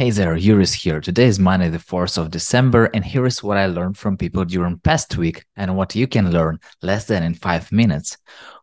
Hey there, Yurii's here. Today is Monday, the 4th of December, and here is what I learned from people during past week and what you can learn less than in five minutes.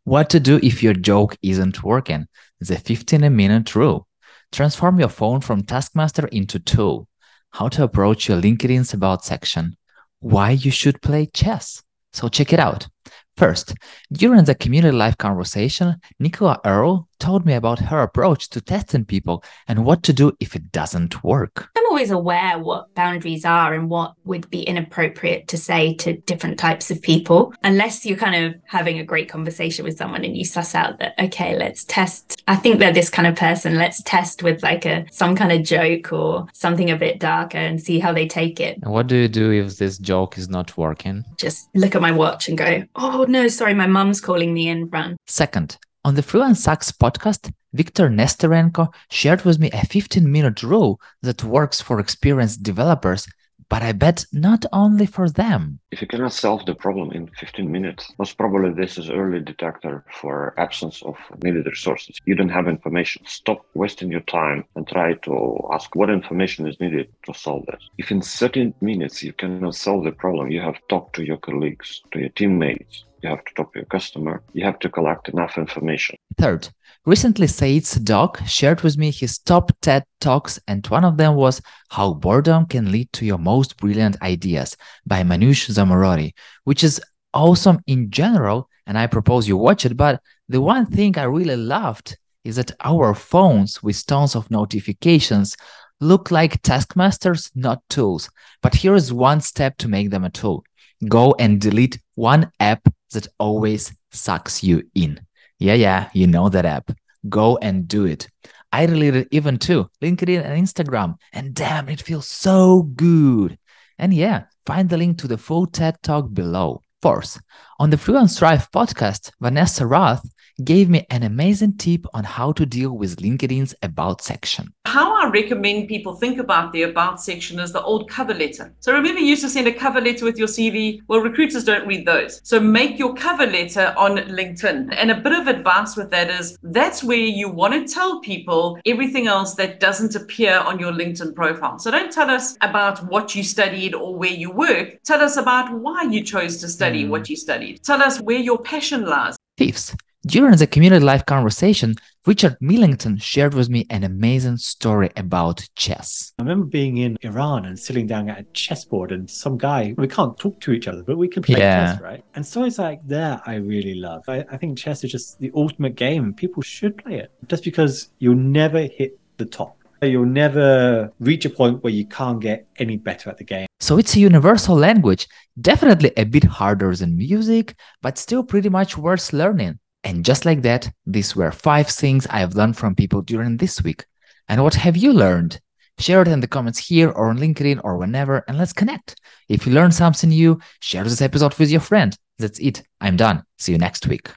What to do if your joke isn't working. The 15 minute rule. Transform your phone from Taskmaster into tool. How to approach your LinkedIn's about section. Why you should play chess. So check it out. First, during the Community Life conversation, Nicola Earle told me about her approach to testing people and what to do if it doesn't work. I'm always aware what boundaries are and what would be inappropriate to say to different types of people, unless you're kind of having a great conversation with someone and you suss out that, okay, let's test. I think they're this kind of person. Let's test with like a some kind of joke or something a bit darker and see how they take it. And what do you do if this joke is not working? Just look at my watch and go, oh no, sorry, my mum's calling me and run. Second, on the Freelance Sucks podcast, Viktor Nesterenko shared with me a 15 minute rule that works for experienced developers, but I bet not only for them. If you cannot solve the problem in 15 minutes, most probably this is early detector for absence of needed resources. You don't have information. Stop wasting your time and try to ask what information is needed to solve this. If in 13 minutes you cannot solve the problem, you have talked to your colleagues, to your teammates, you have to talk to your customer, you have to collect enough information. Third, recently Said Saddouk shared with me his top TED Talks, and one of them was How Boredom Can Lead to Your Most Brilliant Ideas by Manoush Zomorodi, which is awesome in general, and I propose you watch it. But the one thing I really loved is that our phones with tons of notifications look like taskmasters, not tools. But here is one step to make them a tool go and delete one app that always sucks you in. Yeah, yeah, you know that app. Go and do it. I deleted even too LinkedIn and Instagram, and damn, it feels so good. And yeah, find the link to the full TED talk below. Fourth, on the Freelance Thrive podcast, Vanessa Raath gave me an amazing tip on how to deal with LinkedIn's About section. How I recommend people think about the About section is the old cover letter. So remember, you used to send a cover letter with your CV. Well, recruiters don't read those. So make your cover letter on LinkedIn. And a bit of advice with that is that's where you want to tell people everything else that doesn't appear on your LinkedIn profile. So don't tell us about what you studied or where you work. Tell us about why you chose to study mm. what you studied. Tell us where your passion lies. Fifth, during the Community Life conversation, Richard Millington shared with me an amazing story about chess. I remember being in Iran and sitting down at a chessboard, and some guy, we can't talk to each other, but we can play yeah. chess, right? And stories like that I really love. I, I think chess is just the ultimate game, and people should play it just because you'll never hit the top. You'll never reach a point where you can't get any better at the game. So it's a universal language, definitely a bit harder than music, but still pretty much worth learning. And just like that, these were five things I have learned from people during this week. And what have you learned? Share it in the comments here or on LinkedIn or whenever, and let's connect. If you learned something new, share this episode with your friend. That's it. I'm done. See you next week.